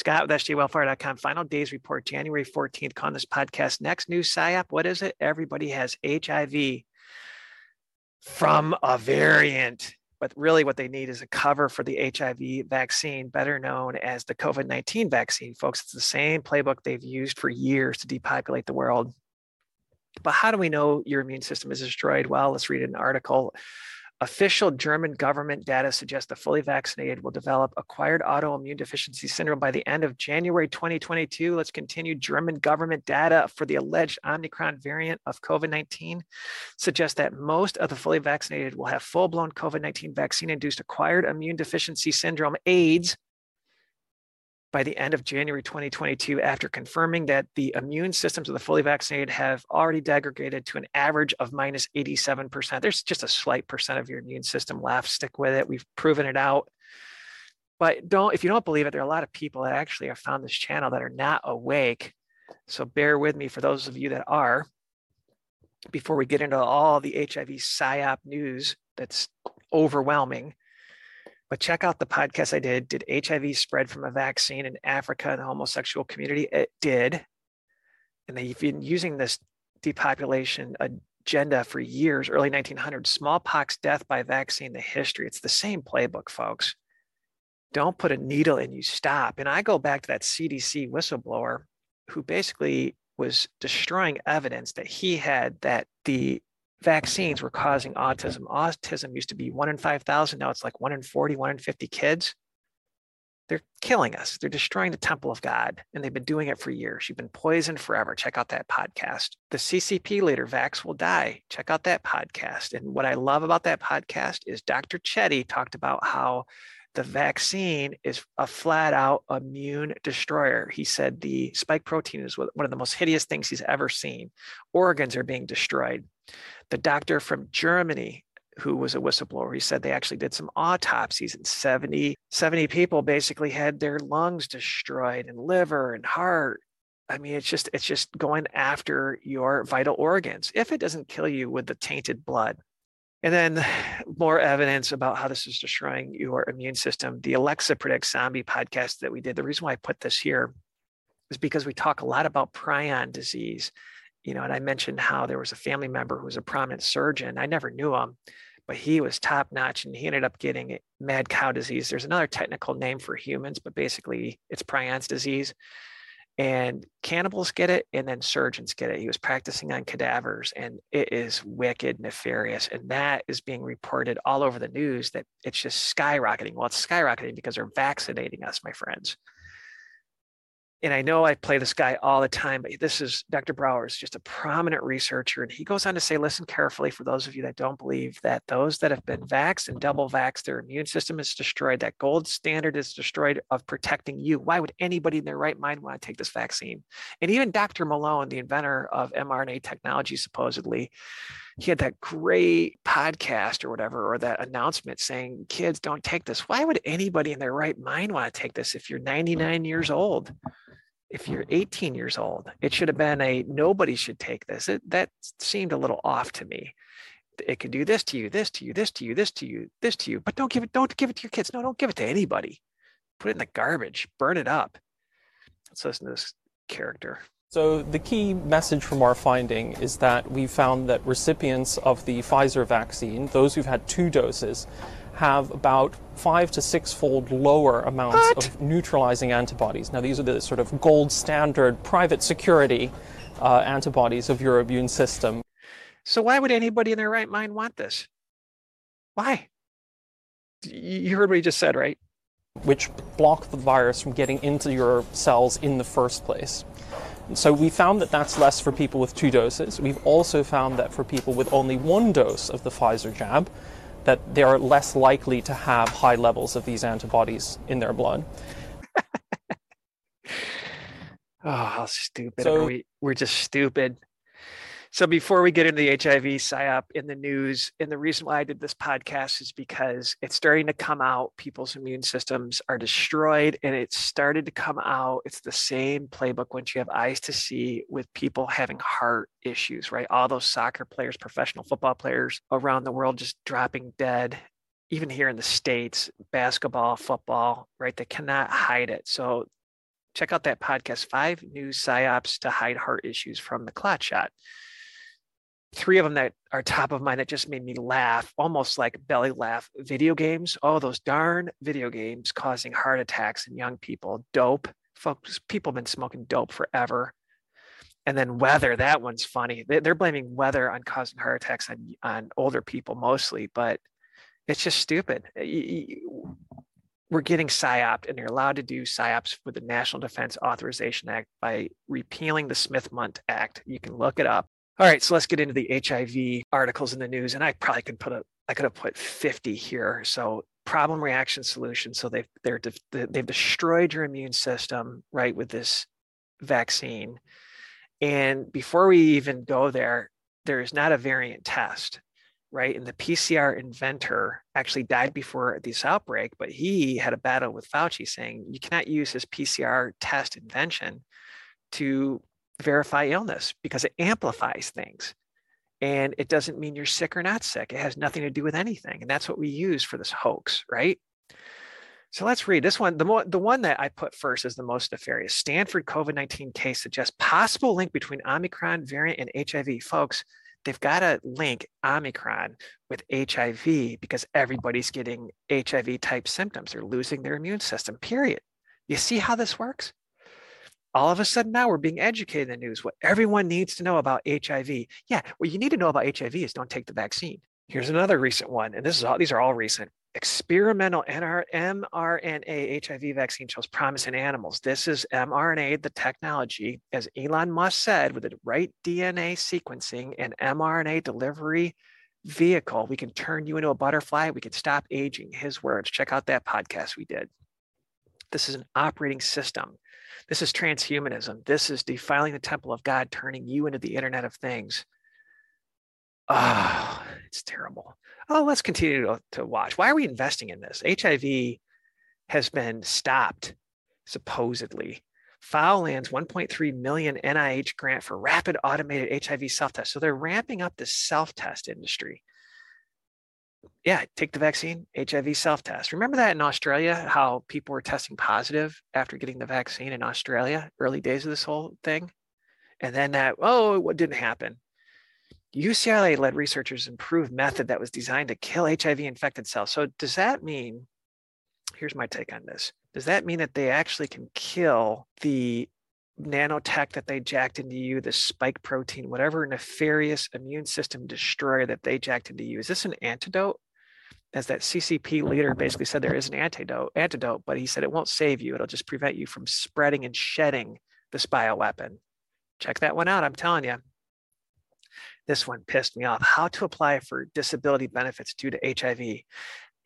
Scott with sjwellfire.com. Final days report, January 14th. On this podcast. Next news PSYOP. What is it? Everybody has HIV from a variant. But really, what they need is a cover for the HIV vaccine, better known as the COVID 19 vaccine. Folks, it's the same playbook they've used for years to depopulate the world. But how do we know your immune system is destroyed? Well, let's read an article Official German government data suggests the fully vaccinated will develop acquired autoimmune deficiency syndrome by the end of January 2022. Let's continue. German government data for the alleged Omicron variant of COVID 19 suggests that most of the fully vaccinated will have full blown COVID 19 vaccine induced acquired immune deficiency syndrome, AIDS, by the end of January 2022 after confirming that the immune systems of the fully vaccinated have already degraded to an average of minus 87%. There's just a slight percent of your immune system left. Stick with it. We've proven it out. But don't, if you don't believe it, there are a lot of people that actually have found this channel that are not awake. So bear with me for those of you that are. Before we get into all the HIV PSYOP news that's overwhelming, but check out the podcast I did. Did HIV spread from a vaccine in Africa and the homosexual community? It did. And they've been using this depopulation agenda for years, early 1900s. Smallpox death by vaccine, the history. It's the same playbook, folks. Don't put a needle in you, stop. And I go back to that CDC whistleblower who basically was destroying evidence that he had that the vaccines were causing autism. Autism used to be one in 5,000. Now it's like one in 40, one in 50 kids. They're killing us. They're destroying the temple of God. And they've been doing it for years. You've been poisoned forever. Check out that podcast. The CCP leader, Vax will die. Check out that podcast. And what I love about that podcast is Dr. Chetty talked about how the vaccine is a flat out immune destroyer. He said the spike protein is one of the most hideous things he's ever seen. Organs are being destroyed the doctor from Germany who was a whistleblower. He said they actually did some autopsies and 70, 70 people basically had their lungs destroyed and liver and heart. I mean, it's just it's just going after your vital organs if it doesn't kill you with the tainted blood. And then more evidence about how this is destroying your immune system. The Alexa Predicts Zombie podcast that we did. The reason why I put this here is because we talk a lot about prion disease you know, and I mentioned how there was a family member who was a prominent surgeon. I never knew him, but he was top notch and he ended up getting mad cow disease. There's another technical name for humans, but basically it's prions disease. And cannibals get it, and then surgeons get it. He was practicing on cadavers, and it is wicked, nefarious. And that is being reported all over the news that it's just skyrocketing. Well, it's skyrocketing because they're vaccinating us, my friends and I know I play this guy all the time, but this is Dr. Brower is just a prominent researcher. And he goes on to say, listen carefully for those of you that don't believe that those that have been vaxxed and double vaxxed, their immune system is destroyed. That gold standard is destroyed of protecting you. Why would anybody in their right mind want to take this vaccine? And even Dr. Malone, the inventor of mRNA technology, supposedly, he had that great podcast or whatever, or that announcement saying, kids, don't take this. Why would anybody in their right mind want to take this if you're 99 years old? If you're 18 years old, it should have been a nobody should take this. It, that seemed a little off to me. It could do this to you, this to you, this to you, this to you, this to you, but don't give it, don't give it to your kids. No, don't give it to anybody. Put it in the garbage, burn it up. Let's listen to this character. So the key message from our finding is that we found that recipients of the Pfizer vaccine, those who've had two doses, have about five to six fold lower amounts what? of neutralizing antibodies. Now, these are the sort of gold standard private security uh, antibodies of your immune system. So, why would anybody in their right mind want this? Why? You heard what he just said, right? Which block the virus from getting into your cells in the first place. So we found that that's less for people with two doses. We've also found that for people with only one dose of the Pfizer jab, that they are less likely to have high levels of these antibodies in their blood. Ah, oh, how stupid so, are we? We're just stupid. So before we get into the HIV PSYOP in the news, and the reason why I did this podcast is because it's starting to come out. People's immune systems are destroyed, and it started to come out. It's the same playbook once you have eyes to see with people having heart issues, right? All those soccer players, professional football players around the world just dropping dead. Even here in the States, basketball, football, right? They cannot hide it. So Check out that podcast, Five New PSYOPs to Hide Heart Issues from the Clot Shot. Three of them that are top of mind that just made me laugh, almost like belly laugh. Video games. Oh, those darn video games causing heart attacks in young people. Dope. Folks, people have been smoking dope forever. And then weather, that one's funny. They're blaming weather on causing heart attacks on, on older people mostly, but it's just stupid we're getting PSYOP, and you're allowed to do PSYOPs with the National Defense Authorization Act by repealing the Smith-Mundt Act. You can look it up. All right, so let's get into the HIV articles in the news, and I probably could put a, I could have put 50 here. So problem reaction solution. So they've they're they've destroyed your immune system, right, with this vaccine. And before we even go there, there is not a variant test right? And the PCR inventor actually died before this outbreak, but he had a battle with Fauci saying you cannot use his PCR test invention to verify illness because it amplifies things. And it doesn't mean you're sick or not sick. It has nothing to do with anything. And that's what we use for this hoax, right? So let's read this one. The, mo- the one that I put first is the most nefarious. Stanford COVID 19 case suggests possible link between Omicron variant and HIV. Folks, they've got to link Omicron with HIV because everybody's getting HIV type symptoms. They're losing their immune system, period. You see how this works? All of a sudden now we're being educated in the news. What everyone needs to know about HIV. Yeah, what you need to know about HIV is don't take the vaccine. Here's another recent one, and this is all these are all recent experimental mRNA HIV vaccine shows promise in animals. This is mRNA, the technology, as Elon Musk said, with the right DNA sequencing and mRNA delivery vehicle, we can turn you into a butterfly. We can stop aging. His words. Check out that podcast we did. This is an operating system. This is transhumanism. This is defiling the temple of God, turning you into the Internet of Things. Oh, it's terrible oh, let's continue to, to watch. Why are we investing in this? HIV has been stopped, supposedly. Foulland's 1.3 million NIH grant for rapid automated HIV self test. So they're ramping up the self test industry. Yeah, take the vaccine, HIV self test. Remember that in Australia, how people were testing positive after getting the vaccine in Australia, early days of this whole thing? And then that, oh, what didn't happen? UCLA led researchers improved method that was designed to kill HIV infected cells. So does that mean, here's my take on this. Does that mean that they actually can kill the nanotech that they jacked into you, the spike protein, whatever nefarious immune system destroyer that they jacked into you? Is this an antidote? As that CCP leader basically said, there is an antidote, antidote, but he said it won't save you. It'll just prevent you from spreading and shedding this bioweapon. Check that one out. I'm telling you, this one pissed me off. How to apply for disability benefits due to HIV.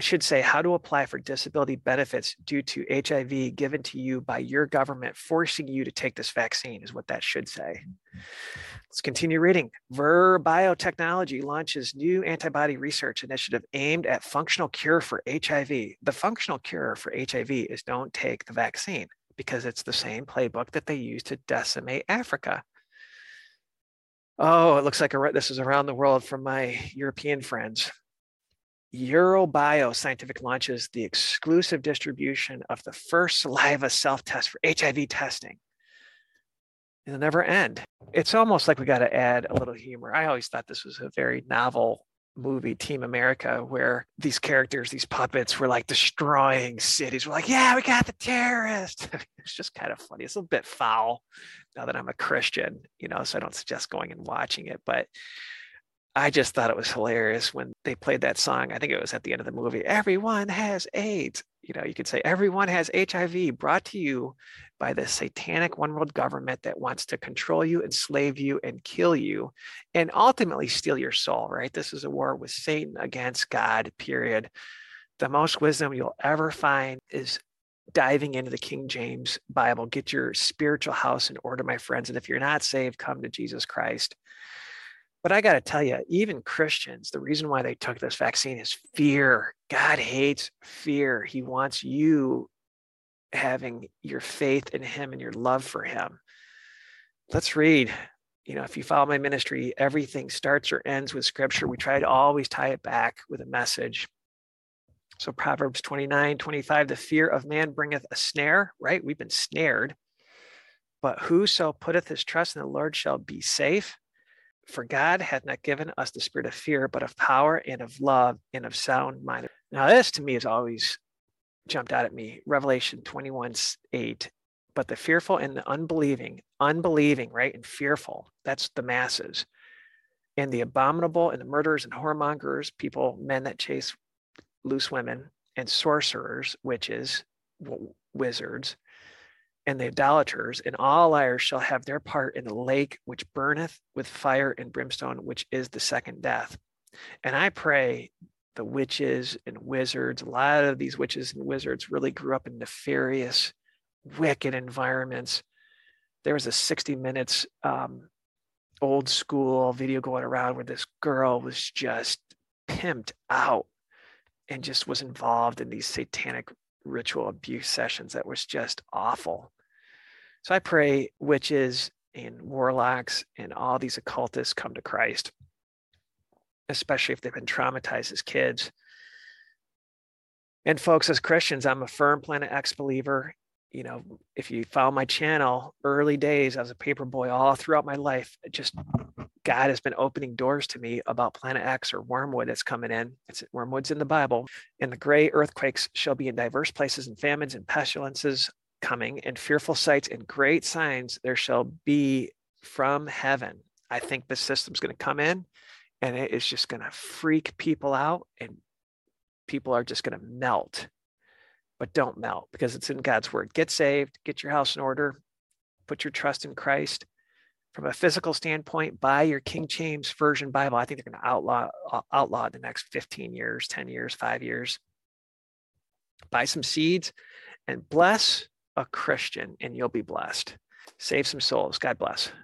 Should say how to apply for disability benefits due to HIV given to you by your government forcing you to take this vaccine is what that should say. Let's continue reading. Vir Biotechnology launches new antibody research initiative aimed at functional cure for HIV. The functional cure for HIV is don't take the vaccine because it's the same playbook that they use to decimate Africa. Oh, it looks like this is around the world from my European friends. Eurobio Scientific launches the exclusive distribution of the first saliva self test for HIV testing. It'll never end. It's almost like we got to add a little humor. I always thought this was a very novel movie Team America where these characters, these puppets were like destroying cities. We're like, yeah, we got the terrorist. it's just kind of funny. It's a bit foul now that I'm a Christian, you know, so I don't suggest going and watching it. But I just thought it was hilarious when they played that song. I think it was at the end of the movie. Everyone has AIDS. You know, you could say everyone has HIV brought to you by the satanic one world government that wants to control you, enslave you, and kill you, and ultimately steal your soul, right? This is a war with Satan against God, period. The most wisdom you'll ever find is diving into the King James Bible. Get your spiritual house in order, my friends. And if you're not saved, come to Jesus Christ. But I got to tell you, even Christians, the reason why they took this vaccine is fear. God hates fear. He wants you having your faith in Him and your love for Him. Let's read. You know, if you follow my ministry, everything starts or ends with scripture. We try to always tie it back with a message. So Proverbs 29, 25, the fear of man bringeth a snare, right? We've been snared. But whoso putteth his trust in the Lord shall be safe. For God hath not given us the spirit of fear, but of power and of love and of sound mind. Now, this to me has always jumped out at me. Revelation 21 8. But the fearful and the unbelieving, unbelieving, right? And fearful, that's the masses. And the abominable and the murderers and whoremongers, people, men that chase loose women, and sorcerers, witches, wizards, and the idolaters, and all liars shall have their part in the lake which burneth with fire and brimstone, which is the second death. And I pray the witches and wizards, a lot of these witches and wizards really grew up in nefarious, wicked environments. There was a 60 minutes um, old school video going around where this girl was just pimped out and just was involved in these satanic ritual abuse sessions that was just awful. So I pray witches and warlocks and all these occultists come to Christ, especially if they've been traumatized as kids. And folks, as Christians, I'm a firm Planet X believer. You know, if you follow my channel, early days as a paper boy, all throughout my life, just God has been opening doors to me about Planet X or wormwood that's coming in. It's wormwood's in the Bible. And the gray earthquakes shall be in diverse places and famines and pestilences coming and fearful sights and great signs there shall be from heaven. I think the system's going to come in and it is just going to freak people out and people are just going to melt. But don't melt because it's in God's word. Get saved, get your house in order, put your trust in Christ. From a physical standpoint, buy your King James Version Bible. I think they're going to outlaw outlaw the next 15 years, 10 years, 5 years. Buy some seeds and bless a Christian and you'll be blessed. Save some souls. God bless.